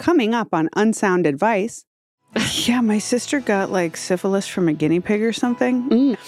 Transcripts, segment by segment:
Coming up on Unsound Advice. yeah, my sister got like syphilis from a guinea pig or something. Mm.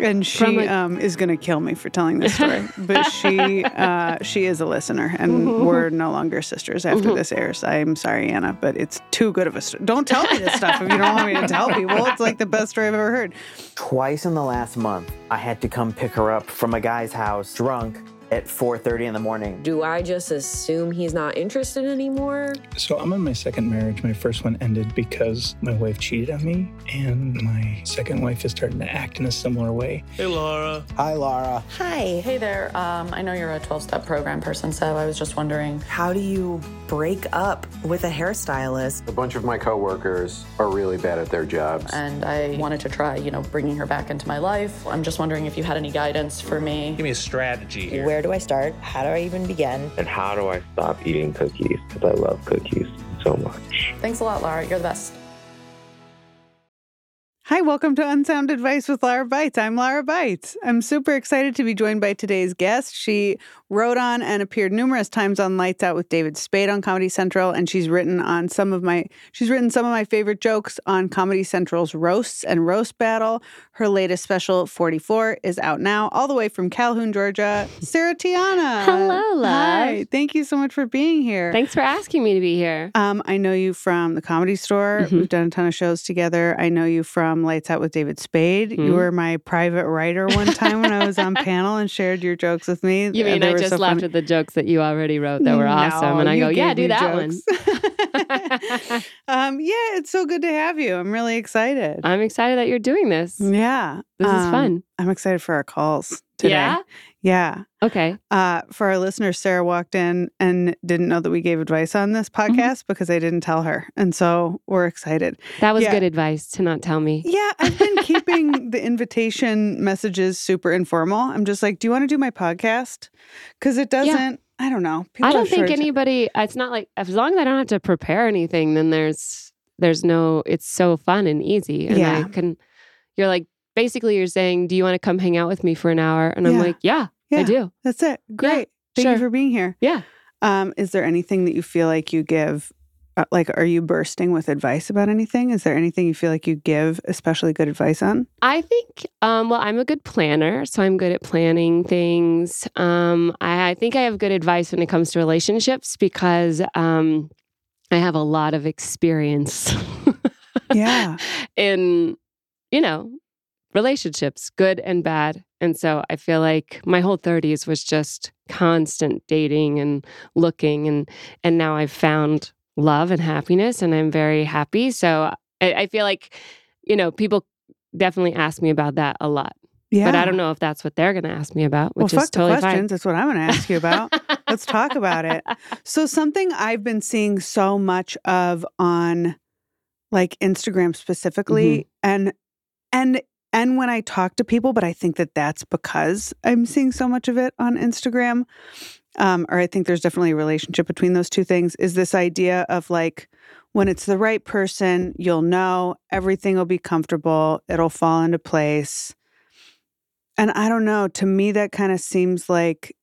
And she a- um, is going to kill me for telling this story. but she uh, she is a listener, and we're no longer sisters after this airs. I'm sorry, Anna, but it's too good of a story. Don't tell me this stuff if you don't want me to tell people. It's like the best story I've ever heard. Twice in the last month, I had to come pick her up from a guy's house drunk at 4:30 in the morning. Do I just assume he's not interested anymore? So I'm in my second marriage. My first one ended because my wife cheated on me, and my second wife is starting to act in a similar way. Hey, Lara. Hi, Lara. Hi. Hey there. Um, I know you're a 12 step program person, so I was just wondering. How do you break up with a hairstylist? A bunch of my coworkers are really bad at their jobs. And I wanted to try, you know, bringing her back into my life. I'm just wondering if you had any guidance for me. Give me a strategy here. Where do I start? How do I even begin? And how do I stop eating cookies? Because I love cookies so much. Thanks a lot, Lara. You're the best. Hi, welcome to Unsound Advice with Lara Beitz. I'm Lara Beitz. I'm super excited to be joined by today's guest. She wrote on and appeared numerous times on Lights Out with David Spade on Comedy Central, and she's written on some of my she's written some of my favorite jokes on Comedy Central's Roasts and Roast Battle. Her latest special, 44, is out now, all the way from Calhoun, Georgia. Sarah Tiana. Hello, love. Hi. Thank you so much for being here. Thanks for asking me to be here. Um, I know you from the Comedy Store. Mhm. We've done a ton of shows together. I know you from Lights Out with David Spade. You Mhm. were my private writer one time when I was on panel and shared your jokes with me. You mean I just so laughed funny. at the jokes that you already wrote that were awesome, and I go, yeah, do that one. um, yeah, it's so good to have you. I'm really excited. I'm excited that you're doing this. yeah, This is um, fun. I'm excited for our calls today. Yeah. Yeah. Okay. Uh, for our listeners, Sarah walked in and didn't know that we gave advice on this Mm-hmm. podcast because I didn't tell her. And so we're excited. That was Yeah. good advice to not tell me. Yeah, I've been keeping the invitation messages super informal. I'm just like, do you want to do my podcast? Because it doesn't, I don't know. People I don't think short- anybody. It's not like as long as I don't have to prepare anything, then there's there's no. It's so fun and easy, and Yeah. I can. You're like basically you're saying, do you want to come hang out with me for an hour? And I'm Yeah. like, yeah, Yeah, I do. That's it. Great. Thank sure. you for being here. Yeah. Um, is there anything that you feel like you give? Uh, like, are you bursting with advice about anything? Is there anything you feel like you give especially good advice on? I think, um, well, I'm a good planner, so I'm good at planning things. Um, I, I think I have good advice when it comes to relationships because um, I have a lot of experience Yeah. in, you know, relationships, good and bad. And so I feel like my whole 30s was just constant dating and looking, and and now I've found love and happiness, and I'm very happy. So I, I feel like, you know, people definitely ask me about that a lot. Yeah. But I don't know if that's what they're going to ask me about, Well, which fuck is totally questions. That's what I'm going to ask you about. Let's talk about it. So something I've been seeing so much of on like Instagram specifically mm-hmm. and and and when I talk to people, but I think that that's because I'm seeing so much of it on Instagram. Um, or I think there's definitely a relationship between those two things is this idea of like when it's the right person, you'll know everything will be comfortable, it'll fall into place. And I don't know, to me that kind of seems like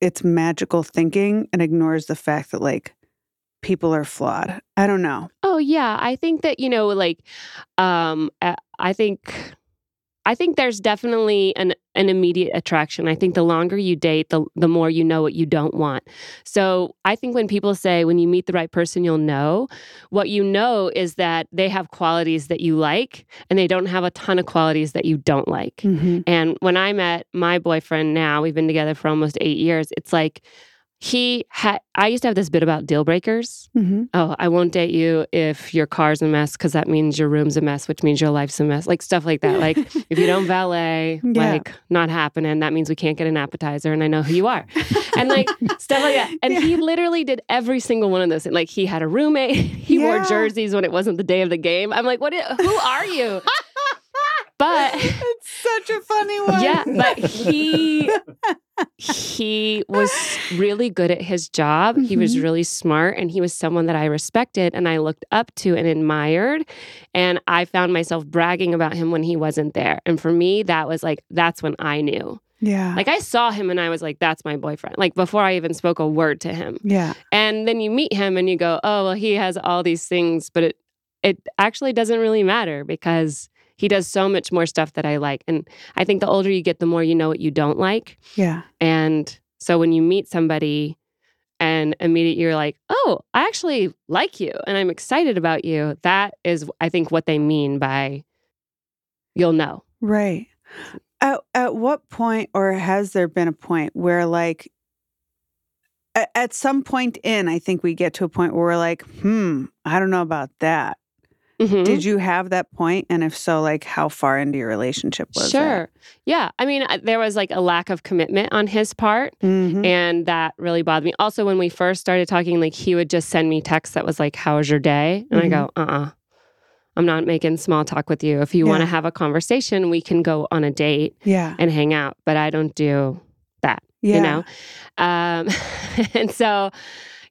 it's magical thinking and ignores the fact that like people are flawed. I don't know. Oh yeah, I think that you know, like, um, I think, I think there's definitely an an immediate attraction. I think the longer you date, the the more you know what you don't want. So I think when people say when you meet the right person, you'll know. What you know is that they have qualities that you like, and they don't have a ton of qualities that you don't like. Mm-hmm. And when I met my boyfriend now, we've been together for almost eight years, it's like he had, I used to have this bit about deal breakers. Mm-hmm. Oh, I won't date you if your car's a mess because that means your room's a mess, which means your life's a mess. Like stuff like that. Like if you don't valet, Yeah. like not happening, that means we can't get an appetizer and I know who you are. and like stuff like that. And he literally did every single one of those. Like he had a roommate, he wore jerseys when it wasn't the day of the game. I'm like, what? i- who are you? But it's such a funny one. yeah, but he he was really good at his job. He was Mhm. really smart and he was someone that I respected and I looked up to and admired. And I found myself bragging about him when he wasn't there. And for me, that was like that's when I knew. Yeah. Like I saw him and I was like, that's my boyfriend. Like before I even spoke a word to him. yeah. And then you meet him and you go, oh, well, he has all these things, but it it actually doesn't really matter because he does so much more stuff that I like. And I think the older you get, the more you know what you don't like. Yeah. And so when you meet somebody and immediately you're like, oh, I actually like you and I'm excited about you, that is, I think, what they mean by you'll know. Right. At at what point or has there been a point where like at, at some point in I think we get to a point where we're like, "Hmm, I don't know about that." Mhm. Did you have that point and if so like how far into your relationship was Sure. Yeah. I mean, there was like a lack of commitment on his part. Mhm. And that really bothered me. Also, when we first started talking, like he would just send me texts that was like, How was your day? And I go, Uh uh-uh. uh. i am not making small talk with you. If you want to have a conversation, we can go on a date Yeah. and hang out, but I don't do that, Yeah. you know? Um, and so,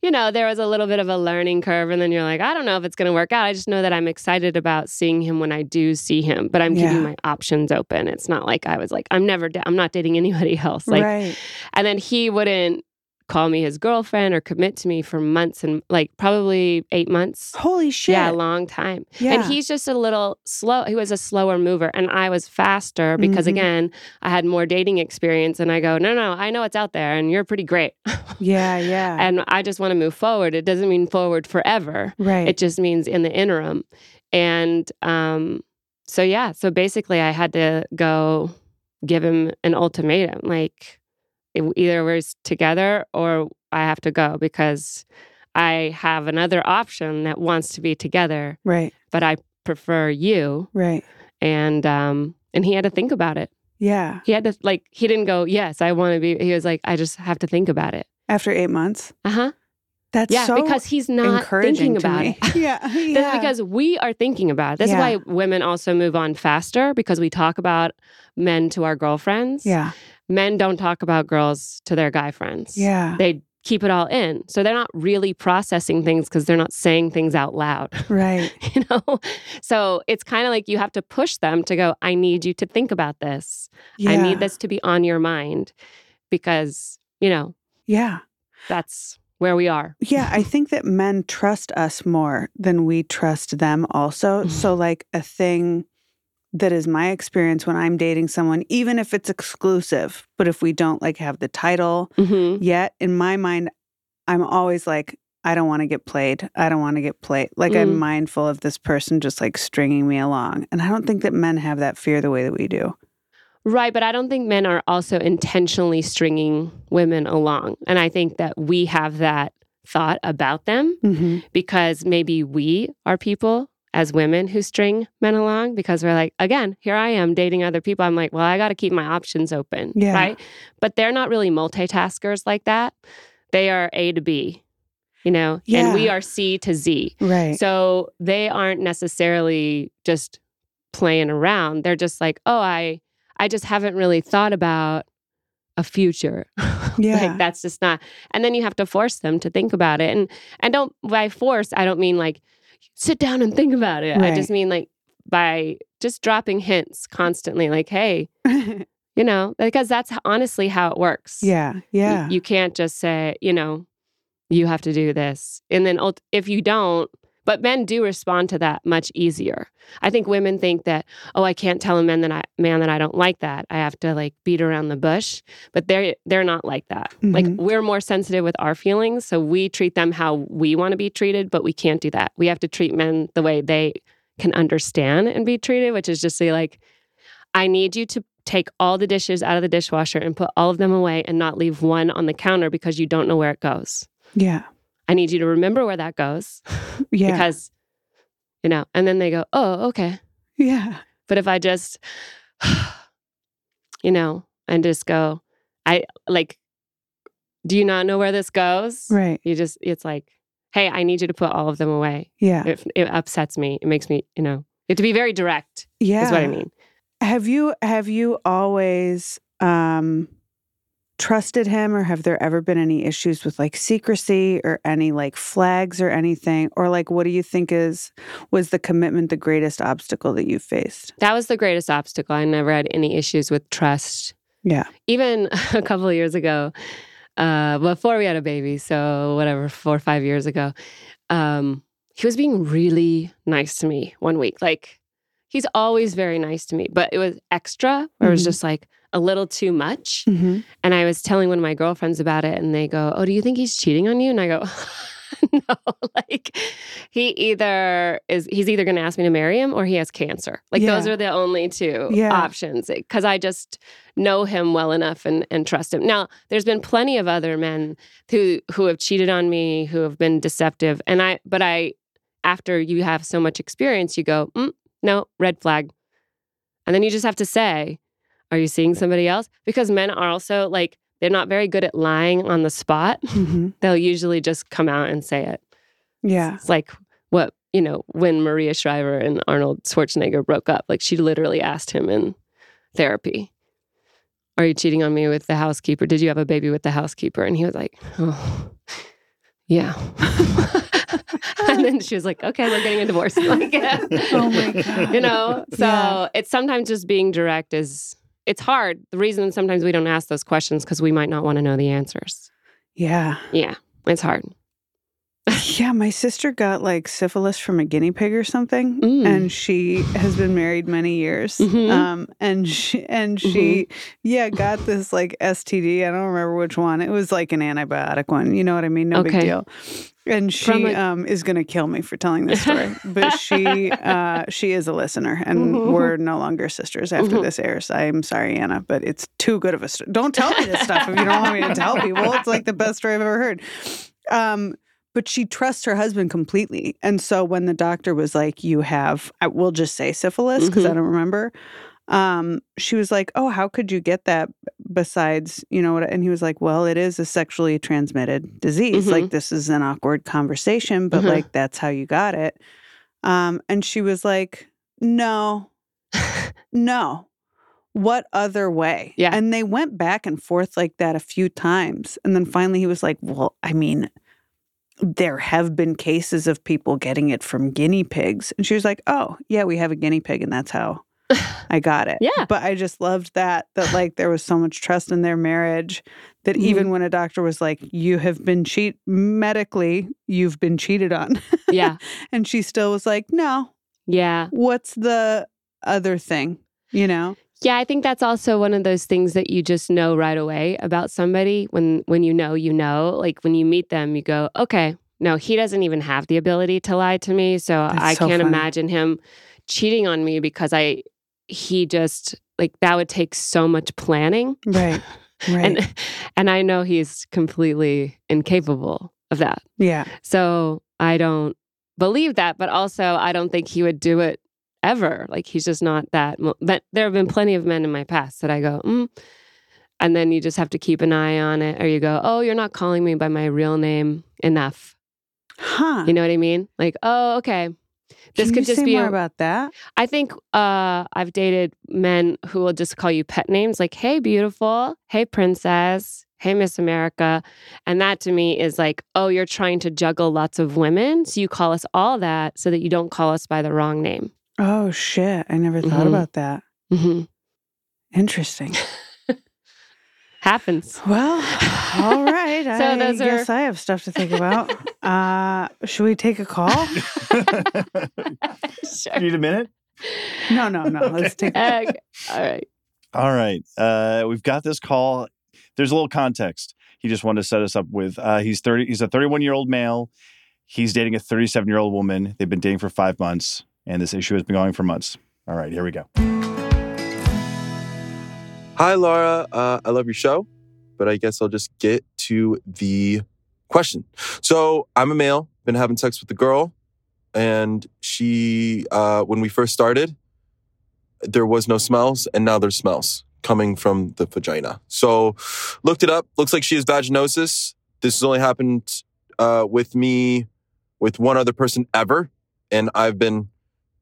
you know, there was a little bit of a learning curve. And then you're like, I don't know if it's going to work out. I just know that I'm excited about seeing him when I do see him, but I'm Yeah. keeping my options open. It's not like I was like, I'm never, da- I'm not dating anybody else. Like, right. and then he wouldn't call me his girlfriend or commit to me for months and like probably eight months. Holy shit. Yeah, a long time. Yeah. And he's just a little slow. He was a slower mover and I was faster because Mhm. again, I had more dating experience and I go, no, no, I know it's out there and you're pretty great. yeah, yeah. and I just want to move forward. It doesn't mean forward forever. right. It just means in the interim. And um, so, yeah, so basically, I had to go give him an ultimatum like, either we're together or I have to go because I have another option that wants to be together, right. but I prefer you. Right. And, um, and he had to think about it. Yeah. He had to, like, he didn't go, yes, I want to be. He was like, I just have to think about it. After 8 months. Uh huh. That's Yeah, so because he's not thinking about me. it. yeah. That's yeah. because we are thinking about it. That's Yeah. why women also move on faster because we talk about men to our girlfriends. yeah. Men don't talk about girls to their guy friends. Yeah. They keep it all in. So they're not really processing things because they're not saying things out loud. Right. you know? So it's kind of like you have to push them to go, I need you to think about this. Yeah. I need this to be on your mind because, you know, Yeah. that's where we are. Yeah, I think that men trust us more than we trust them also. So like a thing that is my experience when I'm dating someone, even if it's exclusive, but if we don't like have the title hmm yet, in my mind, I'm always like, I don't want to get played. I don't want to get played. Like Mm. I'm mindful of this person just like stringing me along. And I don't think that men have that fear the way that we do. Right, but I don't think men are also intentionally stringing women along. And I think that we have that thought about them Mm-hmm. because maybe we are people as women who string men along because we're like, again, here I am dating other people. I'm like, well, I got to keep my options open. Yeah. Right. But they're not really multitaskers like that. They are A to B, you know, and we are C to Z. Right. So they aren't necessarily just playing around. They're just like, oh, I I just haven't really thought about a future. Yeah. like that's just not and then you have to force them to think about it. And and don't by force, I don't mean like sit down and think about it. I just mean like by just dropping hints constantly, like, hey, you know, because that's honestly how it works. yeah. Yeah. You can't just say, you know, you have to do this. And then if you don't, but men do respond to that much easier. I think women think that, oh, I can't tell a man that I man that I don't like that. I have to like beat around the bush. But they're they're not like that. Like Mhm. we're more sensitive with our feelings. So we treat them how we want to be treated, but we can't do that. We have to treat men the way they can understand and be treated, which is just say like, I need you to take all the dishes out of the dishwasher and put all of them away and not leave one on the counter because you don't know where it goes. yeah. I need you to remember where that goes Yeah. because, you know, and then they go, oh, okay. yeah. But if I just, you know, and just go, I like, do you not know where this goes? Right. You just, it's like, hey, I need you to put all of them away. Yeah. It, it upsets me. It makes me, you know, you have to be very direct, Yeah. is what I mean. Have you have you always um trusted him or have there ever been any issues with like secrecy or any like flags or anything or like what do you think is was the commitment the greatest obstacle that you faced? That was the greatest obstacle. I never had any issues with trust Yeah. Even a couple of years ago, uh, before we had a baby, so whatever, four or five years ago, um, he was being really nice to me one week. Like he's always very nice to me, but it was extra, where it was Mhm. just like a little too much. Mm-hmm. And I was telling one of my girlfriends about it, and they go, Oh, do you think he's cheating on you? And I go, No, like he either is, he's either going to ask me to marry him or he has cancer. Like those are the only two Yeah. options because I just know him well enough and, and trust him. Now, there's been plenty of other men who who have cheated on me, who have been deceptive. And I, but I, after you have so much experience, you go, mm, No, red flag. And then you just have to say, Are you seeing somebody else? Because men are also like, they're not very good at lying on the spot. Mm-hmm. They'll usually just come out and say it. Yeah. It's like what, you know, when Maria Shriver and Arnold Schwarzenegger broke up, like she literally asked him in therapy, Are you cheating on me with the housekeeper? Did you have a baby with the housekeeper? And he was like, Oh, yeah. and then she was like, Okay, we're getting a divorce. Like, Oh my God. You know, so Yeah. it's sometimes just being direct is. It's hard. The reason sometimes we don't ask those questions because we might not want to know the answers. Yeah. Yeah, it's hard. Yeah, my sister got like syphilis from a guinea pig or something, Mm. and she has been married many years. Mhm. Um, and she and she, yeah, got this like STD. I don't remember which one. It was like an antibiotic one. You know what I mean? No big deal. And she a- um is gonna kill me for telling this story, but she uh she is a listener, and Mhm. we're no longer sisters after Mhm. this airs. I'm sorry, Anna, but it's too good of a story. Don't tell me this stuff if you don't want me to tell people. It's like the best story I've ever heard. Um, but she trusts her husband completely. And so when the doctor was like, You have, I will just say syphilis because I Mhm. don't remember. Um, she was like, Oh, how could you get that besides, you know what? And he was like, Well, it is a sexually transmitted disease. Mhm. Like, this is an awkward conversation, but Mhm. like, that's how you got it. Um, and she was like, No, no. What other way? Yeah. And they went back and forth like that a few times. And then finally he was like, Well, I mean, there have been cases of people getting it from guinea pigs. And she was like, Oh, yeah, we have a guinea pig, and that's how I got it. Yeah. But I just loved that, that like there was so much trust in their marriage that Mhm. even when a doctor was like, You have been cheat medically, you've been cheated on. yeah, and she still was like, No, yeah. what's the other thing? You know? Yeah, I think that's also one of those things that you just know right away about somebody when when you know you know. Like when you meet them, you go, "Okay, no, he doesn't even have the ability to lie to me, so That's I so can't funny. imagine him cheating on me because I he just like that would take so much planning." Right. Right. And and I know he's completely incapable of that. yeah. So I don't believe that, but also I don't think he would do it ever. Like he's just not that. But there have been plenty of men in my past that I go, mm. and then you just have to keep an eye on it, or you go, oh, you're not calling me by my real name enough. Huh. You know what I mean? Like, oh, okay. This Can could just be more a- about that. I think uh, I've dated men who will just call you pet names like, hey, beautiful, hey, princess, hey, Miss America. And that to me is like, oh, you're trying to juggle lots of women. So you call us all that so that you don't call us by the wrong name. Oh shit! I never thought Mhm. about that. hmm Interesting. Happens. Well, all right. So I those are- guess I have stuff to think about. uh, should we take a call? sure. Need a minute? No, no, no. Let's take. Okay. All right. All right. Uh, we've got this call. There's a little context. He just wanted to set us up with. Uh, he's 30. He's a 31 year old male. He's dating a 37 year old woman. They've been dating for five months, and this issue has been going for months. All right, here we go. Hi, Lara. Uh, I love your show, but I guess I'll just get to the question. So, I'm a male, been having sex with a girl, and she, uh, when we first started, there was no smells, and now there's smells coming from the vagina. So, looked it up. Looks like she has vaginosis. This has only happened uh, with me, with one other person ever, and I've been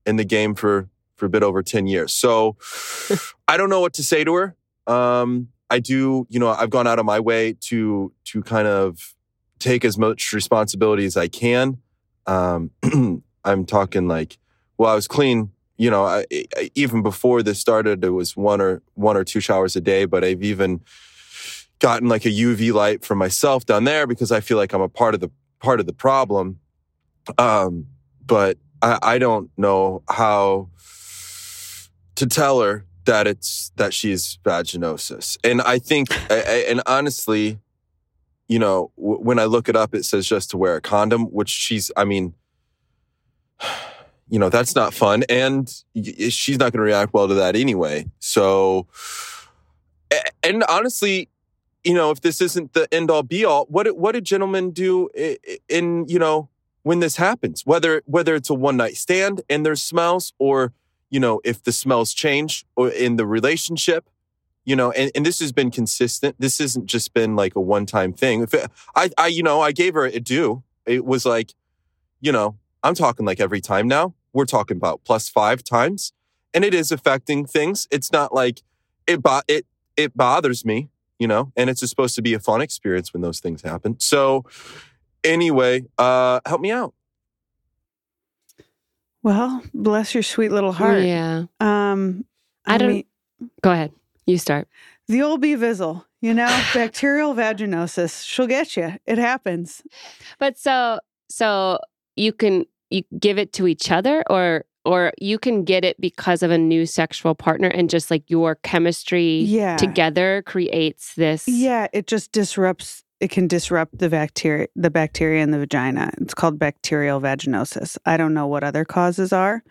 in the game for for a bit over 10 years. So I don't know what to say to her. Um, I do, you know, I've gone out of my way to to kind of take as much responsibility as I can. Um, I'm talking like, well, I was clean, you know, I, I, even before this started, it was one or one or two showers a day. But I've even gotten like a UV light for myself down there because I feel like I'm a part of the part of the problem. Um, but I, I don't know how to tell her that it's that she's vaginosis, and I think, and honestly, you know, when I look it up, it says just to wear a condom, which she's, I mean you know, that's not fun. And she's not going to react well to that anyway. So, and honestly, you know, if this isn't the end all be all, what what did gentlemen do in, you know, when this happens? Whether whether it's a one night stand and there's smells, or you know, if the smells change or in the relationship, you know, and, and this has been consistent. This isn't just been like a one time thing. If it, I, I, you know, I gave her a do. It was like, you know, I'm talking like every time now we're talking about plus five times, and it is affecting things. It's not like it bo- it it bothers me, you know, and it's supposed to be a fun experience when those things happen. So, anyway, uh, help me out. Well, bless your sweet little heart. Yeah. Um, I, I don't. Mean, go ahead. You start. The old Beavizzle, you know, bacterial vaginosis. She'll get you. It happens. But so, so you can you give it to each other or or you can get it because of a new sexual partner and just like your chemistry yeah. together creates this yeah it just disrupts it can disrupt the bacteria the bacteria in the vagina it's called bacterial vaginosis i don't know what other causes are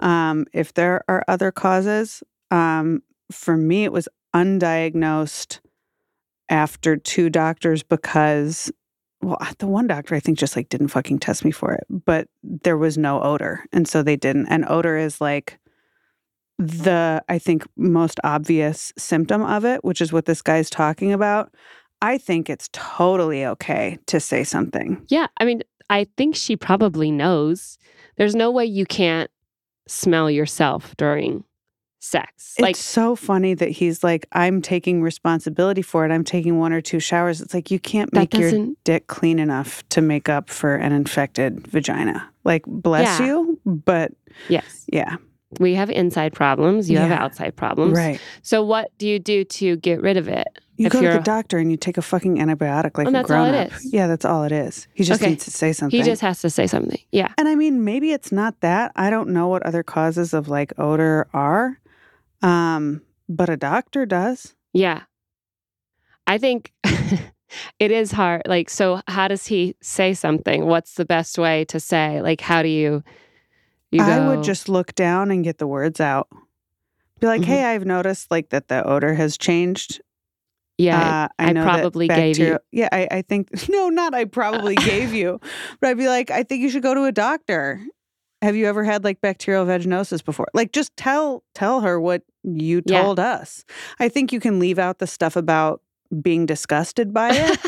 um, if there are other causes um, for me it was undiagnosed after two doctors because well, the one doctor I think just like didn't fucking test me for it, but there was no odor. And so they didn't. And odor is like the, I think, most obvious symptom of it, which is what this guy's talking about. I think it's totally okay to say something. Yeah. I mean, I think she probably knows. There's no way you can't smell yourself during sex. It's like so funny that he's like, I'm taking responsibility for it. I'm taking one or two showers. It's like you can't make your dick clean enough to make up for an infected vagina. Like, bless yeah. you, but yes, yeah. We have inside problems. You Yeah. have outside problems. Right. So what do you do to get rid of it? You If go to the doctor and you take a fucking antibiotic like And a grown up. Yeah, that's all it is. He just Okay. needs to say something. He just has to say something. Yeah. And I mean, maybe it's not that. I don't know what other causes of like odor are. Um, but a doctor does. Yeah. I think it is hard. Like, so how does he say something? What's the best way to say? Like, how do you, you go, I would just look down and get the words out. Be like, Mhm. hey, I've noticed like that the odor has changed. Yeah, Uh, I, I probably gave you- Yeah, I, I think no, not I probably gave you, but I'd be like, I think you should go to a doctor. Have you ever had like bacterial vaginosis before? Like, just tell tell her what you Yeah. told us. I think you can leave out the stuff about being disgusted by it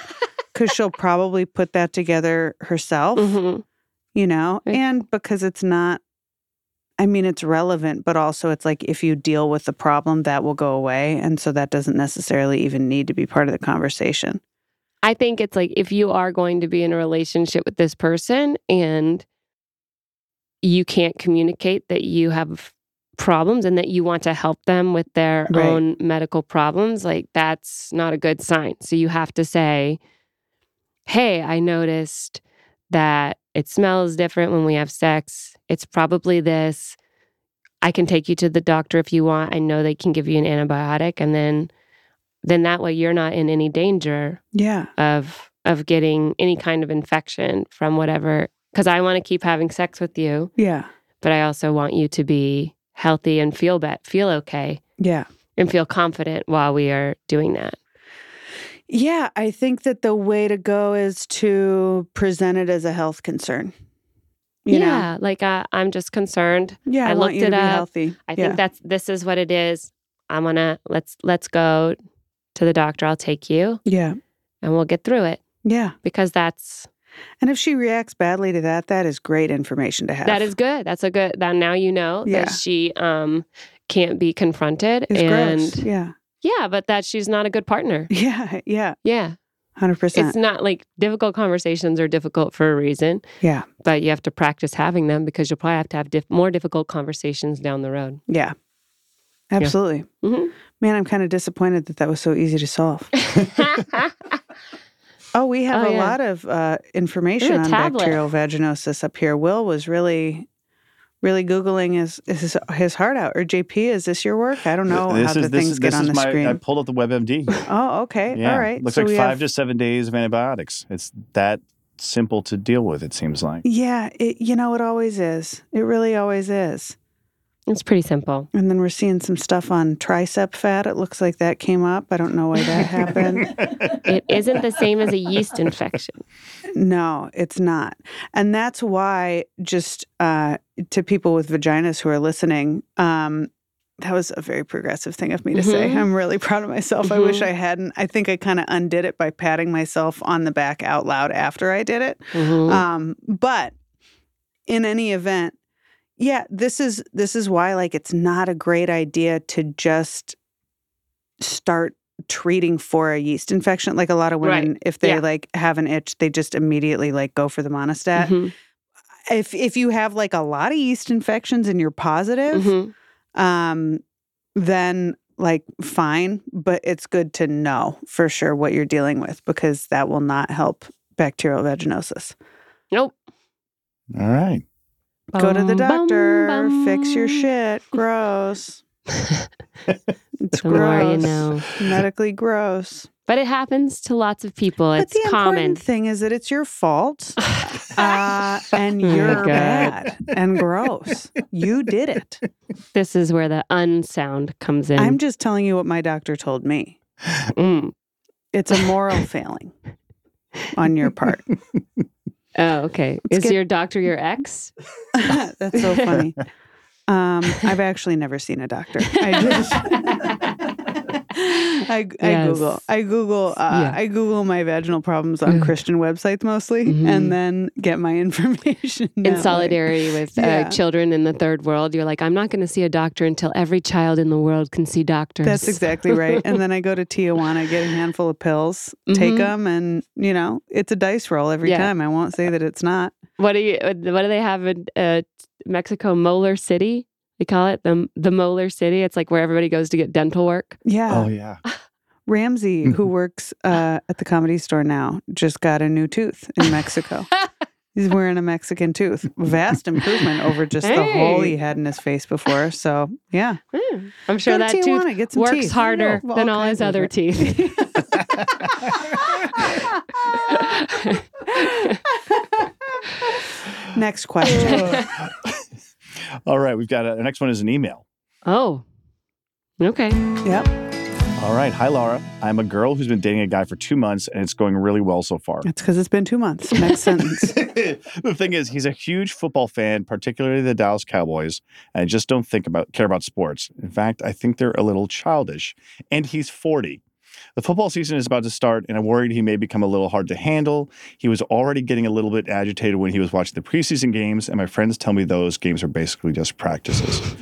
because she'll probably put that together herself. Mhm. You know, Right. and because it's not. I mean, it's relevant, but also it's like if you deal with the problem, that will go away. And so that doesn't necessarily even need to be part of the conversation. I think it's like if you are going to be in a relationship with this person and you can't communicate that you have problems and that you want to help them with their Right. own medical problems, like that's not a good sign. So you have to say, Hey, I noticed that it smells different when we have sex. It's probably this. I can take you to the doctor if you want. I know they can give you an antibiotic and then then that way you're not in any danger Yeah. of of getting any kind of infection from whatever because I want to keep having sex with you, Yeah. but I also want you to be healthy and feel bet feel okay Yeah. and feel confident while we are doing that. Yeah. I think that the way to go is to present it as a health concern. You know? yeah, like uh, I'm just concerned. Yeah. I, I want looked it be up. healthy. I Yeah. think that's this is what it is. I'm gonna let's let's go to the doctor. I'll take you Yeah. and we'll get through it Yeah. because that's And if she reacts badly to that, that is great information to have. that is good. That's a good. That now you know Yeah. that she um can't be confronted It's and gross. Yeah. Yeah, but that she's not a good partner. Yeah. Yeah. Yeah. 100%. It's not like difficult conversations are difficult for a reason, yeah. but you have to practice having them because you'll probably have to have diff- more difficult conversations down the road. Yeah. Absolutely. Mhm. Man, I'm kind of disappointed that that was so easy to solve. Oh, we have Oh, a yeah. lot of uh, information on tablet. bacterial vaginosis up here. Will was really, really googling his his, his heart out. Or JP, is this your work? I don't know this how is the this things is get this on is the my. screen. I pulled up the WebMD. oh, okay, Yeah, all right. looks So like five have- to seven days of antibiotics. It's that simple to deal with. It seems like. Yeah, it, you know it always is. It really always is. It's pretty simple. And then we're seeing some stuff on tricep fat. It looks like that came up. I don't know why that happened. It isn't the same as a yeast infection. No, it's not. And that's why, just uh, to people with vaginas who are listening, um, that was a very progressive thing of me to say. Mhm. I'm really proud of myself. I wish Mhm. I hadn't. I think I kind of undid it by patting myself on the back out loud after I did it. Mhm. Um, but in any event, yeah, this is this is why like it's not a great idea to just start treating for a yeast infection. Like a lot of women, Right. if they Yeah. like have an itch, they just immediately like go for the Monistat. Mhm. If if you have like a lot of yeast infections and you're positive, Mhm. um, then like fine, but it's good to know for sure what you're dealing with because that will not help bacterial vaginosis. Nope. All right. Go to the Bum, bum, doctor, fix your shit. Gross. It's The more you know. Medically gross. But it happens to lots of people. but It's the common. important thing is that it's your fault. uh, and Oh you're God. bad and gross. You did it. This is where the unsound comes in. I'm just telling you what my doctor told me. Mm. It's a moral failing on your part. Oh, okay. Let's is get- your doctor your ex? That's so funny. Um, I've actually never seen a doctor. I just I, I Yes. Google I Google uh, Yeah. I Google my vaginal problems on Christian websites mostly, Mhm. and then get my information in way. solidarity with Yeah. uh, children in the third world. You're like, I'm not going to see a doctor until every child in the world can see doctors. That's exactly right. And then I go to Tijuana, get a handful of pills, take Mhm. them, and you know it's a dice roll every Yeah. time. I won't say that it's not. What do you? What do they have in uh, Mexico? Molar City. They call it the the Molar City. It's like where everybody goes to get dental work. Yeah. Oh yeah. Ramsey, who works uh, at the comedy store now, just got a new tooth in Mexico. He's wearing a Mexican tooth. Vast improvement over just the hole he had in his face before. So, yeah. Hmm. I'm sure Go that Tijuana, tooth get some works teeth. harder All than all his other it. teeth. Next question. All right. We've got a, the next one is an email. oh, okay. yep. All right. Hi, Lara. I'm a girl who's been dating a guy for two months, and it's going really well so far. It's because it's been two months. Next sentence. the thing is, he's a huge football fan, particularly the Dallas Cowboys. And I just don't think about care about sports. In fact, I think they're a little childish. And he's 40. The football season is about to start, and I'm worried he may become a little hard to handle. He was already getting a little bit agitated when he was watching the preseason games, and my friends tell me those games are basically just practices.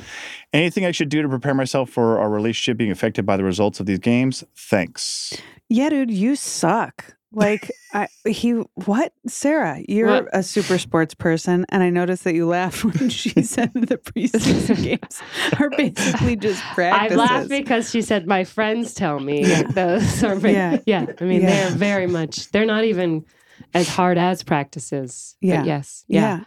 Anything I should do to prepare myself for our relationship being affected by the results of these games? Thanks. yeah, dude, you suck. Like, I, he, what? Sarah, you're What? a super sports person. And I noticed that you laughed when she said the preseason games are basically just practices. I laughed because she said, "My friends tell me Yeah. those are." Yeah. Yeah, I mean, Yeah. they're very much. They're not even as hard as practices. But Yeah. yes. Yeah.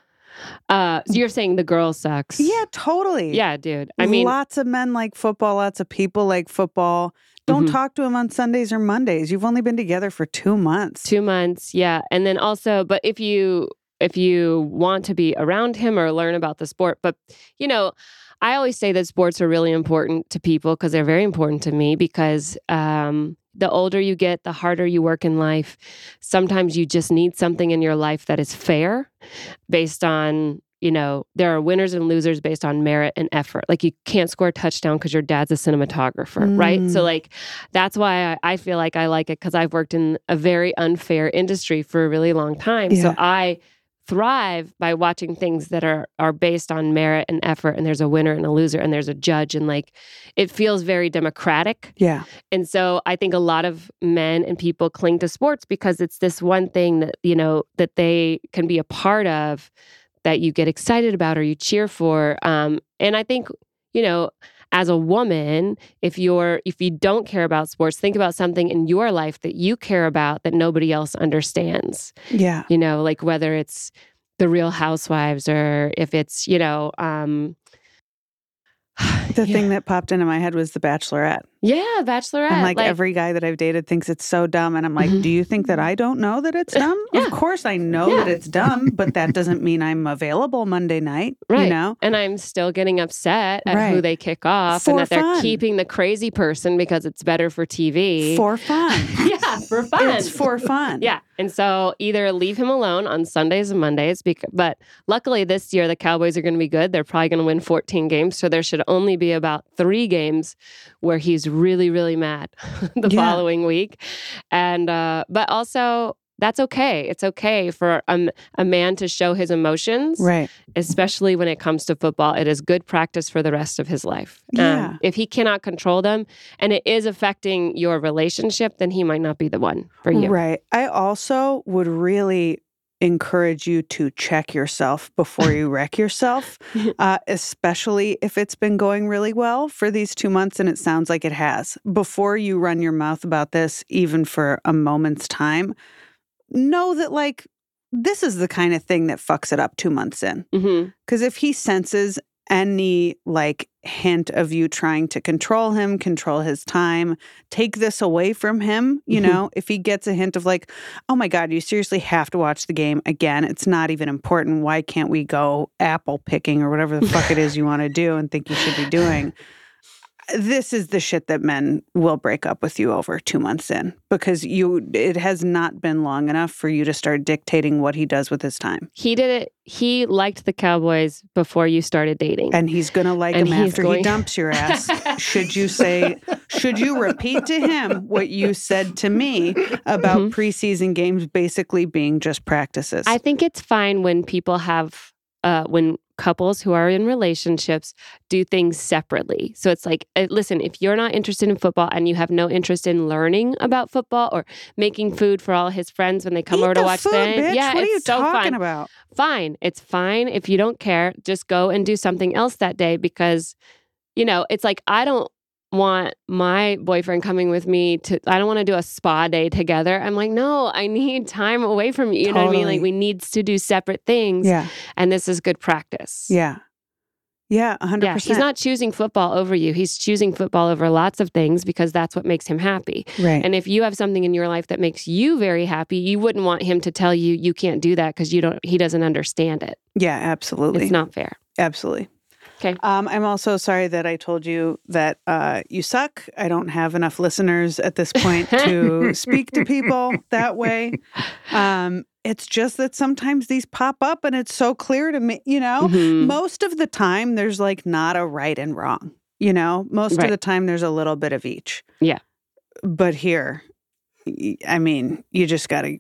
Uh, so you're saying the girl sucks. Yeah, totally. Yeah, dude. I mean, lots of men like football, lots of people like football. Don't Mhm. talk to him on Sundays or Mondays. You've only been together for two months. two months. Yeah, and then also, but if you if you want to be around him or learn about the sport, but you know. I always say that sports are really important to people because they're very important to me because um, the older you get, the harder you work in life. Sometimes you just need something in your life that is fair based on, you know, there are winners and losers based on merit and effort. Like you can't score a touchdown because your dad's a cinematographer, right? So, Mm. like, that's why I, I feel like I like it because I've worked in a very unfair industry for a really long time. So I thrive by watching things that are are based on merit and effort and there's a winner and a loser and there's a judge and like it feels very democratic Yeah. and so I think a lot of men and people cling to sports because it's this one thing that, you know, that they can be a part of that you get excited about or you cheer for. Um, and I think, you know, as a woman, if you're if you don't care about sports, think about something in your life that you care about that nobody else understands. Yeah. You know, like whether it's the real housewives or if it's, you know, um The thing that popped into my head was The Bachelorette. yeah, bachelorette. And like, every guy that I've dated thinks it's so dumb. And I'm like, Mhm. do you think that I don't know that it's dumb? Of course I know that it's dumb, but that doesn't mean I'm available Monday night. Right. You know? And I'm still getting upset at who they kick off For and that they're keeping the crazy person because it's better for TV. For fun. yeah, for fun. It's for fun. yeah. And so either leave him alone on Sundays and Mondays, because, but luckily this year the Cowboys are going to be good. They're probably going to win 14 games. So there should only be about three games where he's really, really mad the Yeah. following week. And, uh, but also, that's okay. It's okay for a, a man to show his emotions Right. especially when it comes to football. It is good practice for the rest of his life. Um, Yeah. if he cannot control them and it is affecting your relationship, then he might not be the one for you. Right. I also would really encourage you to check yourself before you wreck yourself, uh, especially if it's been going really well for these two months and it sounds like it has. Before you run your mouth about this, even for a moment's time, know that, like, this is the kind of thing that fucks it up two months in. Because if he senses any like hint of you trying to control him, control his time, take this away from him, you Mhm. know, if he gets a hint of like, oh my God, you seriously have to watch the game again. It's not even important. Why can't we go apple picking or whatever the fuck it is you want to do and think you should be doing? This is the shit that men will break up with you over two months in because you it has not been long enough for you to start dictating what he does with his time. He did it. He liked the Cowboys before you started dating. and he's gonna like And him after he dumps your ass. should you say? Should you repeat to him what you said to me about Mhm. preseason games basically being just practices? I think it's fine when people have, uh, when couples who are in relationships do things separately. So it's like, uh, listen, if you're not interested in football and you have no interest in learning about football or making food for all his friends when they come Eat over to watch food, the game, bitch. yeah, what are it's you so talking fun. about? Fine, it's fine if you don't care. Just go and do something else that day because, you know, it's like I don't want my boyfriend coming with me to I don't want to do a spa day together. I'm like, no, I need time away from you. You know what I mean? Like we need to do separate things. Yeah, And this is good practice. yeah, yeah. hundred Yeah. He's not choosing football over you. He's choosing football over lots of things because that's what makes him happy. right. And if you have something in your life that makes you very happy, you wouldn't want him to tell you you can't do that because you don't he doesn't understand it. yeah, absolutely. It's not fair. Absolutely. Okay. Um, I'm also sorry that I told you that uh, you suck. I don't have enough listeners at this point to speak to people that way. Um, it's just that sometimes these pop up and it's so clear to me, you know? Mhm. Most of the time, there's like not a right and wrong, you know? Most Right. of the time, there's a little bit of each. Yeah. But here, I mean, you just got to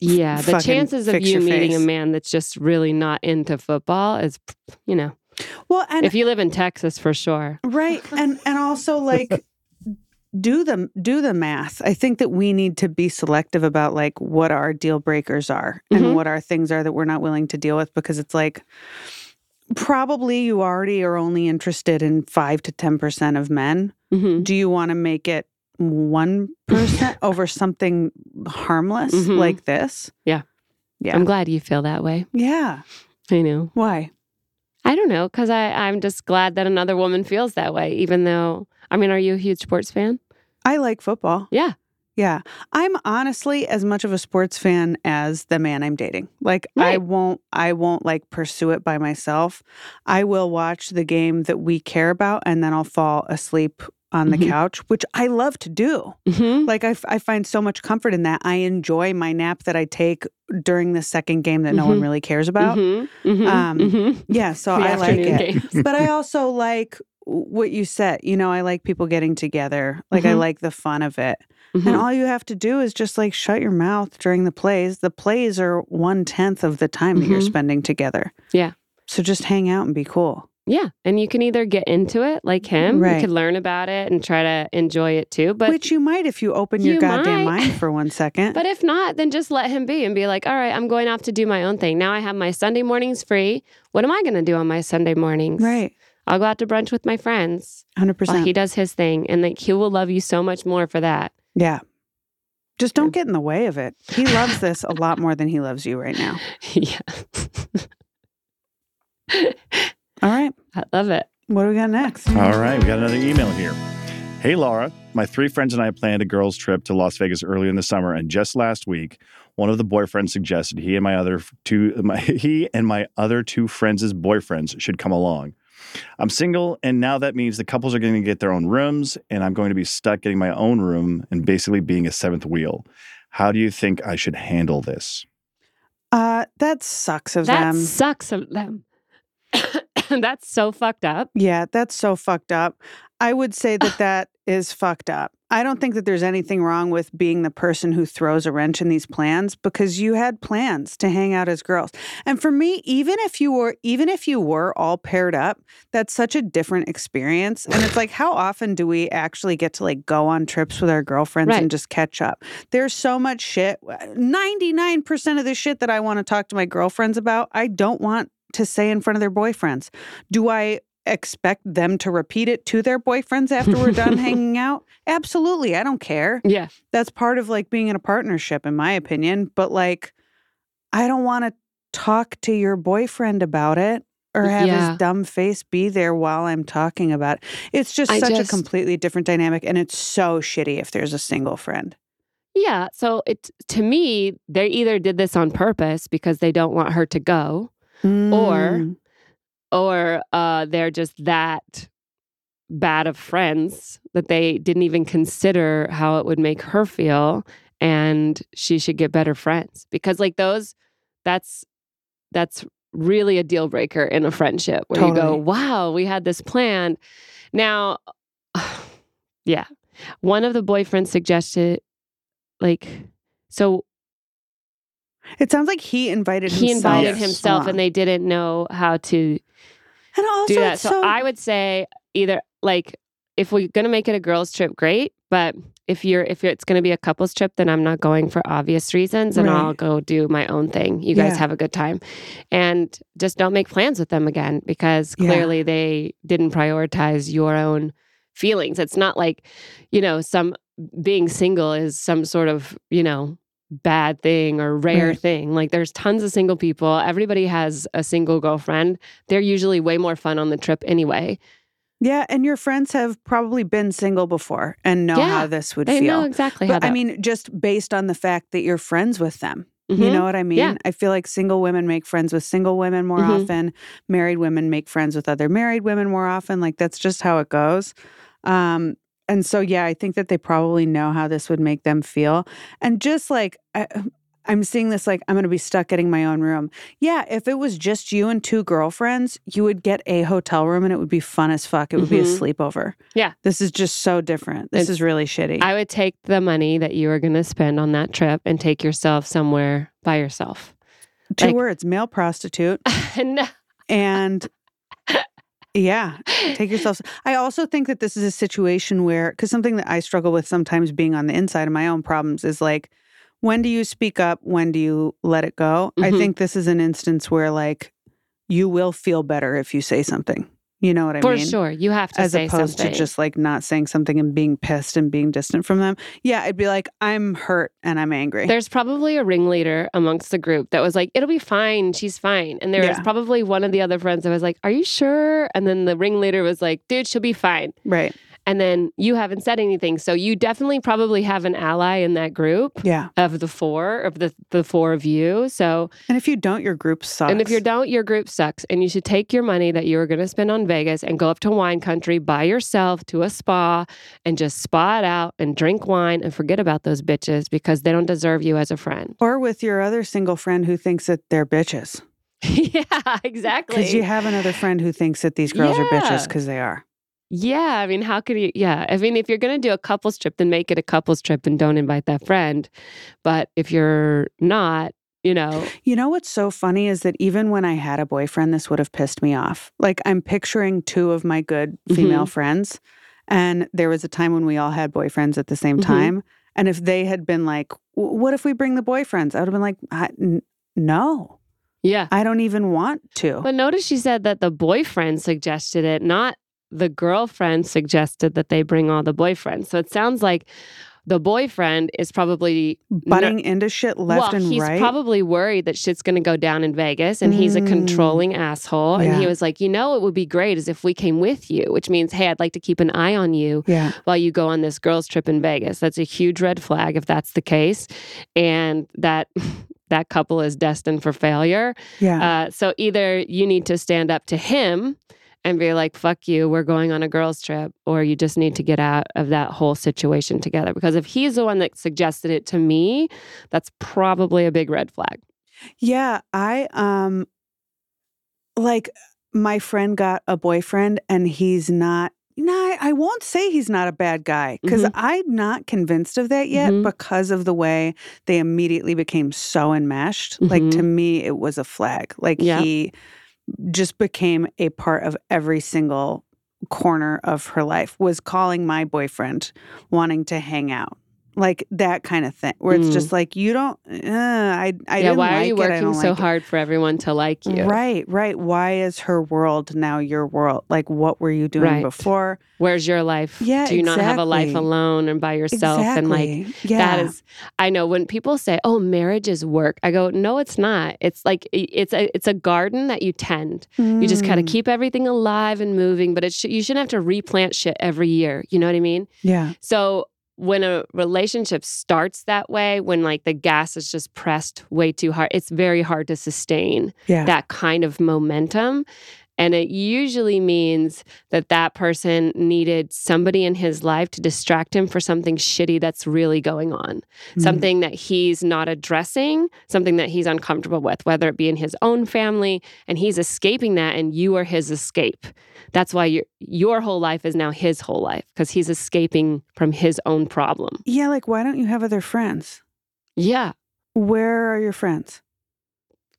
Yeah, the chances of you meeting a man that's just really not into football is, you know, Well, and if you live in Texas for sure. right and and also like do the do the math i think that we need to be selective about like what our deal breakers are and what our things are that we're not willing to deal with because it's like probably you already are only interested in 5 to 10% of men hmm do you want to make it 1% over something harmless Mhm. like this Yeah. yeah I'm glad you feel that way. yeah I know. why I don't know because I I'm just glad that another woman feels that way. Even though I mean, are you a huge sports fan? i like football Yeah. Yeah. I'm honestly as much of a sports fan as the man I'm dating. Like I won't I won't like pursue it by myself. I will watch the game that we care about and then I'll fall asleep on the Mhm. couch, which I love to do. hmm Like I, f- I find so much comfort in that. I enjoy my nap that I take during the second game that no one Mhm. really cares about. hmm Um, hmm Yeah, so The I like it. games. but I also like what you said. You know, I like people getting together. Like I like the fun of it. And all you have to do is just like shut your mouth during the plays. The plays are one tenth of the time that you're spending together. Yeah. So just hang out and be cool. Yeah. And you can either get into it like him, Right. you could learn about it and try to enjoy it too. But Which you might if you open your You goddamn might. mind for one second. But if not, then just let him be and be like, all right, I'm going off to do my own thing. Now I have my Sunday mornings free. What am I going to do on my Sunday mornings? right. I'll go out to brunch with my friends 100%. while he does his thing. And like, he will love you so much more for that. yeah. Just don't get in the way of it. He loves this a lot more than he loves you right now. yeah. All right. I love it. What do we got next? All right, we got another email here. Hey, Lara. My three friends and I planned a girls' trip to Las Vegas early in the summer, and just last week, one of the boyfriends suggested he and my other two, my, he and my other two friends' boyfriends should come along. I'm single, and now that means the couples are going to get their own rooms, and I'm going to be stuck getting my own room and basically being a seventh wheel. How do you think I should handle this? Uh, that sucks of That them. sucks of them. That's so fucked up. Yeah, that's so fucked up. I would say that that is fucked up. I don't think that there's anything wrong with being the person who throws a wrench in these plans because you had plans to hang out as girls. And for me, even if you were even if you were all paired up, that's such a different experience. And it's like how often do we actually get to like go on trips with our girlfriends Right. and just catch up? There's so much shit. 99% of the shit that I want to talk to my girlfriends about, I don't want to say in front of their boyfriends. Do I expect them to repeat it to their boyfriends after we're done hanging out? Absolutely. I don't care. Yeah. That's part of like being in a partnership, in my opinion. But like, I don't want to talk to your boyfriend about it or have Yeah. his dumb face be there while I'm talking about it. It's just I such just- a completely different dynamic. And it's so shitty if there's a single friend. Yeah. So it to me, they either did this on purpose because they don't want her to go, Mm. or uh, they're just that bad of friends that they didn't even consider how it would make her feel, and she should get better friends because, like those, that's that's really a deal breaker in a friendship where you go, "Wow, we had this planned." Now, yeah, one of the boyfriends suggested, like, so It sounds like he invited he himself. invited himself along. and they didn't know how to and also do that. it's So, I would say either like if we're gonna make it a girls trip, great. But if you're if it's gonna be a couples trip, then I'm not going for obvious reasons, and Right. I'll go do my own thing. You guys Yeah. have a good time, and just don't make plans with them again because Yeah. clearly they didn't prioritize your own feelings. It's not like you know some being single is some sort of you know bad thing or rare Right. thing. Like there's tons of single people. Everybody has a single girlfriend. They're usually way more fun on the trip anyway. Yeah, and your friends have probably been single before and know Yeah, how this would They feel. know exactly But. I mean, just based on the fact that you're friends with them. You Mhm. know what I mean? Yeah. I feel like single women make friends with single women more Mhm. often. Married women make friends with other married women more often. Like that's just how it goes. Um, and so, yeah, I think that they probably know how this would make them feel. And just like, I, I'm seeing this like, I'm going to be stuck getting my own room. Yeah, if it was just you and two girlfriends, you would get a hotel room and it would be fun as fuck. It would be a Mhm. sleepover. Yeah. This is just so different. This is really shitty. I would take the money that you were going to spend on that trip and take yourself somewhere by yourself. Two like- words male prostitute. no. And yeah, take yourself. I also think that this is a situation where, because something that I struggle with sometimes being on the inside of my own problems is like, when do you speak up? When do you let it go? I Mhm. think this is an instance where, like, you will feel better if you say something. You know what I For mean? For sure. You have to As say opposed something. to just like not saying something and being pissed and being distant from them. Yeah, I'd be like, I'm hurt and I'm angry. There's probably a ringleader amongst the group that was like, it'll be fine. She's fine. And there was probably one of the other friends that was like, Are you sure? And then the ringleader was like, Dude, she'll be fine. right. And then you haven't said anything. So you definitely probably have an ally in that group Yeah. of the four, of the, the four of you. So, And if you don't, your group sucks. and if you don't, your group sucks. And you should take your money that you were going to spend on Vegas and go up to wine country by yourself to a spa and just spa it out and drink wine and forget about those bitches because they don't deserve you as a friend. or with your other single friend who thinks that they're bitches. yeah, exactly. Because you have another friend who thinks that these girls are bitches because they are. Yeah, I mean, how could you? Yeah, I mean, if you're going to do a couples trip, then make it a couples trip and don't invite that friend. But if you're not, you know, You know what's so funny is that even when I had a boyfriend, this would have pissed me off. Like I'm picturing two of my good female Mhm. friends, and there was a time when we all had boyfriends at the same Mhm. time. And if they had been like, "What if we bring the boyfriends?" I would have been like, I, n- "No, yeah. I don't even want to." But notice she said that the boyfriend suggested it, not the girlfriend suggested that they bring all the boyfriends. So it sounds like the boyfriend is probably Butting into shit left well, and he's right. He's probably worried that shit's going to go down in Vegas and he's a Mm. controlling asshole. And he was like, you know, it would be great is if we came with you, which means, hey, I'd like to keep an eye on you yeah, while you go on this girls' trip in Vegas. That's a huge red flag if that's the case. And that. That couple is destined for failure. yeah. Uh, so either you need to stand up to him and be like, fuck you, we're going on a girls' trip, or you just need to get out of that whole situation together. Because if he's the one that suggested it to me, that's probably a big red flag. Yeah, I um like my friend got a boyfriend and he's not no, I, I won't say he's not a bad guy because Mhm. I'm not convinced of that yet Mhm. because of the way they immediately became so enmeshed. Like to me, it was a flag. Like Mm-hmm. Yeah. he just became a part of every single corner of her life, was calling my boyfriend, wanting to hang out. Like that kind of thing, where it's Mm. just like you don't. Uh, I I yeah, why are like you working so like it. hard for everyone to like you? Right, right. Why is her world now your world? Like, what were you doing Right. before? Where's your life? Yeah, Do you not have a life alone and by yourself? exactly. And like, yeah. that is i know when people say oh marriage is work i go no it's not it's like it's a it's a garden that you tend you just kind of Mm, keep everything alive and moving but it sh- you shouldn't have to replant shit every year you know what i mean Yeah. so when a relationship starts that way when like the gas is just pressed way too hard it's very hard to sustain Yeah. that kind of momentum and it usually means that that person needed somebody in his life to distract him for something shitty that's really going on Mm. something that he's not addressing, something that he's uncomfortable with, whether it be in his own family, and he's escaping that, and you are his escape. That's why your your whole life is now his whole life because he's escaping from his own problem. Yeah. Like, why don't you have other friends? Yeah. Where are your friends?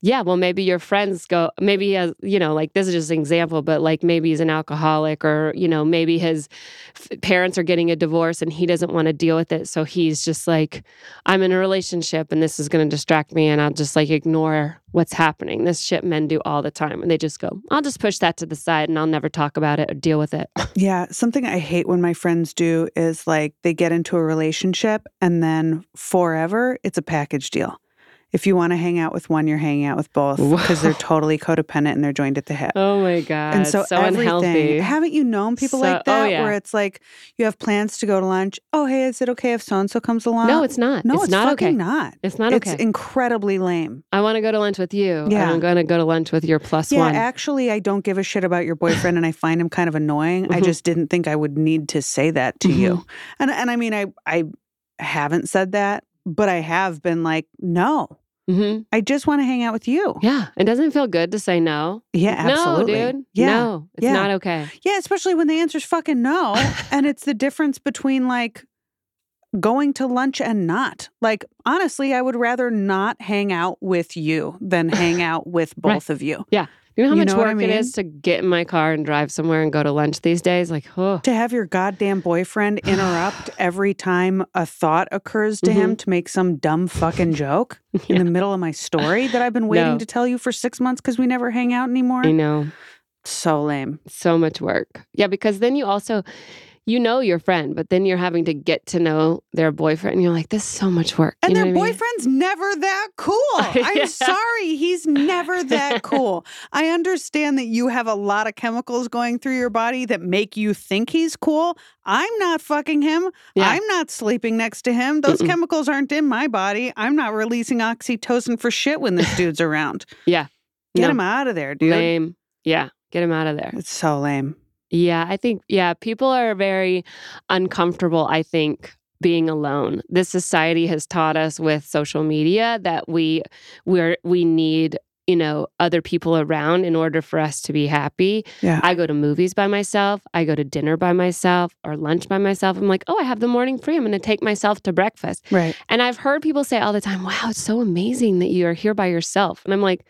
Yeah, well, maybe your friends go, maybe he has, you know, like this is just an example, but like maybe he's an alcoholic or, you know, maybe his f- parents are getting a divorce and he doesn't want to deal with it. So he's just like, I'm in a relationship and this is going to distract me and I'll just like ignore what's happening. This shit men do all the time. And they just go, I'll just push that to the side and I'll never talk about it or deal with it. Yeah. Something I hate when my friends do is like they get into a relationship and then forever it's a package deal. If you want to hang out with one, you're hanging out with both because they're totally codependent and they're joined at the hip. Oh my God. and so, so everything, unhealthy. haven't you known people So- like oh, that yeah. where it's like you have plans to go to lunch? Oh, hey, is it okay if so and so comes along? No, it's not. No, it's, it's, not fucking okay. not. It's not okay. It's incredibly lame. I want to go to lunch with you. Yeah. I'm going to go to lunch with your plus Yeah, one. actually, I don't give a shit about your boyfriend, and I find him kind of annoying. I Mhm. just didn't think I would need to say that to you, and and I mean, I I haven't said that, but I have been like, no, hmm I just want to hang out with you. Yeah, it doesn't feel good to say no. Yeah, absolutely. No, dude. Yeah, No, it's yeah. not okay. yeah, especially when the answer's fucking no, and it's the difference between like going to lunch and not. Like honestly, I would rather not hang out with you than hang out with Right. both of you. Yeah. You know how You much know work I mean? is to get in my car and drive somewhere and go to lunch these days? Like, oh, to have your goddamn boyfriend interrupt every time a thought occurs to him mm-hmm. to make some dumb fucking joke in the middle of my story that I've been waiting No. to tell you for six months because we never hang out anymore. I know. So lame. So much work. Yeah, because then you also, you know your friend, but then you're having to get to know their boyfriend. And you're like, this is so much work. And You their what I mean? boyfriend's never that cool. I'm Yeah. sorry. He's never that cool. I understand that you have a lot of chemicals going through your body that make you think he's cool. I'm not fucking him. Yeah. I'm not sleeping next to him. Those Mm-mm. chemicals aren't in my body. I'm not releasing oxytocin for shit when this dude's around. Yeah. Get No. him out of there, dude. Lame. Yeah. Get him out of there. It's so lame. Yeah, I think, yeah, people are very uncomfortable, I think, being alone. This society has taught us with social media that we we're we need you know, other people around in order for us to be happy. Yeah. I go to movies by myself. I go to dinner by myself or lunch by myself. I'm like, oh, I have the morning free. I'm going to take myself to breakfast. Right. And I've heard people say all the time, wow, it's so amazing that you are here by yourself. And I'm like,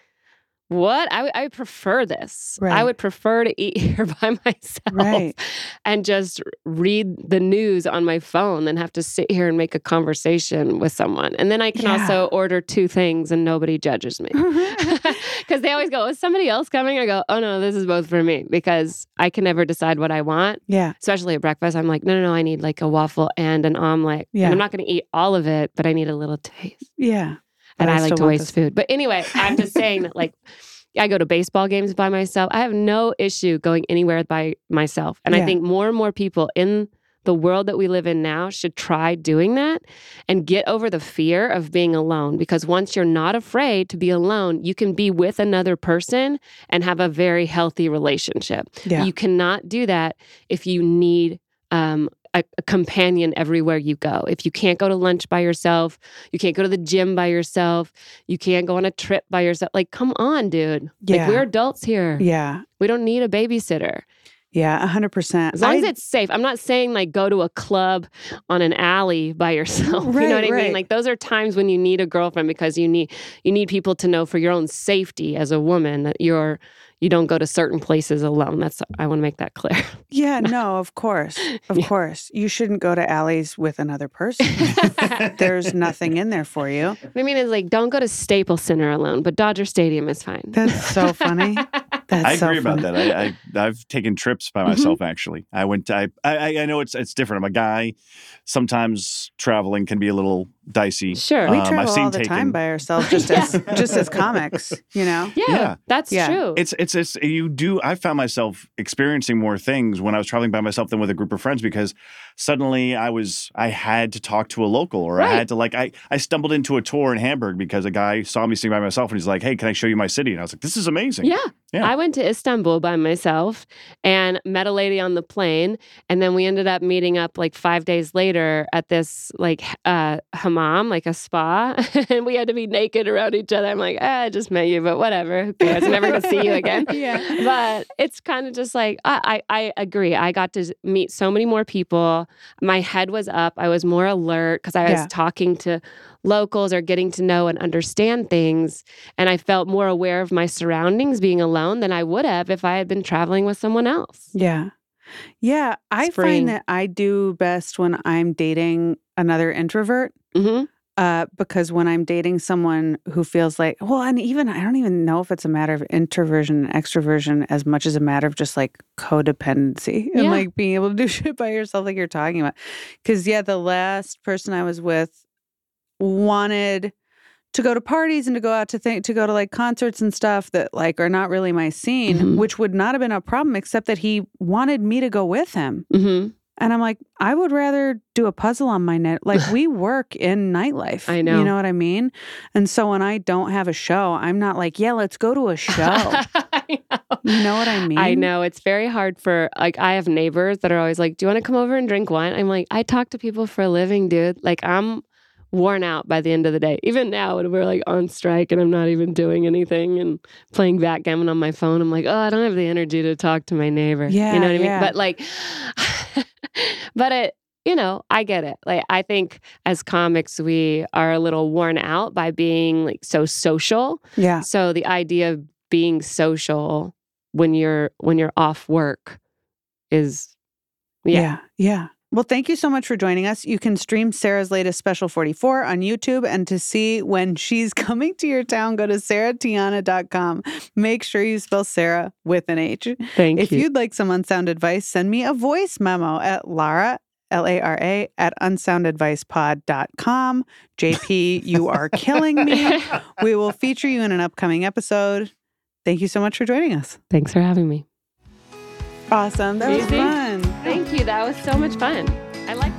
what? I, I prefer this. Right. I would prefer to eat here by myself Right. and just read the news on my phone than have to sit here and make a conversation with someone. And then I can Yeah. also order two things and nobody judges me. Because they always go, Is somebody else coming? I go, Oh no, this is both for me because I can never decide what I want. Yeah. Especially at breakfast. I'm like, No, no, no, I need like a waffle and an omelet. Yeah. And I'm not going to eat all of it, but I need a little taste. Yeah. And I, I like to waste this- food. But anyway, I'm just saying that like I go to baseball games by myself. I have no issue going anywhere by myself. And Yeah. I think more and more people in the world that we live in now should try doing that and get over the fear of being alone because once you're not afraid to be alone, you can be with another person and have a very healthy relationship. Yeah. You cannot do that if you need um, a, a companion everywhere you go. If you can't go to lunch by yourself, you can't go to the gym by yourself, you can't go on a trip by yourself. Like, come on, dude. Yeah. Like, we're adults here. Yeah. We don't need a babysitter. Yeah. A hundred percent. As long as it's safe. I'm not saying like go to a club on an alley by yourself. you know what I right. mean? Like those are times when you need a girlfriend because you need you need people to know for your own safety as a woman that you're you don't go to certain places alone. That's I want to make that clear. Yeah, no, of course. Of course. You shouldn't go to alleys with another person. There's nothing in there for you. What I mean is like don't go to Staples Center alone, but Dodger Stadium is fine. That's so funny. That's I so agree about that. I, I I've taken trips by Mm-hmm. myself. Actually, I went. To, I, I I know it's it's different. I'm a guy. Sometimes traveling can be a little dicey. Sure. We Um, I've travel seen all the taken- time by ourselves just as just as comics, you know? Yeah, Yeah. that's Yeah. true. It's it's it's you do. I found myself experiencing more things when I was traveling by myself than with a group of friends because suddenly I was I had to talk to a local or I had to like I I stumbled into a tour in Hamburg because a guy saw me sitting by myself and he's like, "Hey, can I show you my city?" And I was like, "This is amazing." Yeah. Yeah. I went to Istanbul by myself and met a lady on the plane. And then we ended up meeting up like five days later at this like h- uh, hammam, like a spa. and we had to be naked around each other. I'm like, ah, I just met you, but whatever. Who cares? I'm never to see you again. Yeah. But it's kind of just like, I, I, I agree. I got to meet so many more people. My head was up. I was more alert because I was Yeah. talking to locals or getting to know and understand things. And I felt more aware of my surroundings being alone than I would have if I had been traveling with someone else. Yeah. Yeah. I It's freeing. find that I do best when I'm dating another introvert. Hmm Uh, because when I'm dating someone who feels like, well, and even I don't even know if it's a matter of introversion and extroversion as much as a matter of just like codependency and like being able to do shit by yourself, like you're talking about. Because, yeah, the last person I was with wanted to go to parties and to go out to think to go to like concerts and stuff that like are not really my scene, Mhm. which would not have been a problem except that he wanted me to go with him. hmm And I'm like, I would rather do a puzzle on my net. Like we work in nightlife. I know. You know what I mean? And so when I don't have a show, I'm not like, yeah, let's go to a show. Know. you know what I mean? I know it's very hard for like I have neighbors that are always like, "Do you want to come over and drink wine?" I'm like, "I talk to people for a living, dude. Like I'm worn out by the end of the day. Even now when we're like on strike and I'm not even doing anything and playing backgammon on my phone, I'm like, "Oh, I don't have the energy to talk to my neighbor." Yeah, you know what I mean? But like but it you know, I get it. Like I think as comics we are a little worn out by being like so social. Yeah. So the idea of being social when you're when you're off work is Yeah. yeah. yeah. Well, thank you so much for joining us. You can stream Sarah's latest Special 44 on YouTube. And to see when she's coming to your town, go to sarahtiana.com. Make sure you spell Sarah with an H. Thank if you. you'd like some unsound advice, send me a voice memo at Lara, L A R A, at unsoundadvicepod.com. JP, you are killing me. We will feature you in an upcoming episode. Thank you so much for joining us. Thanks for having me. Awesome. That was fun. That was so much fun. I like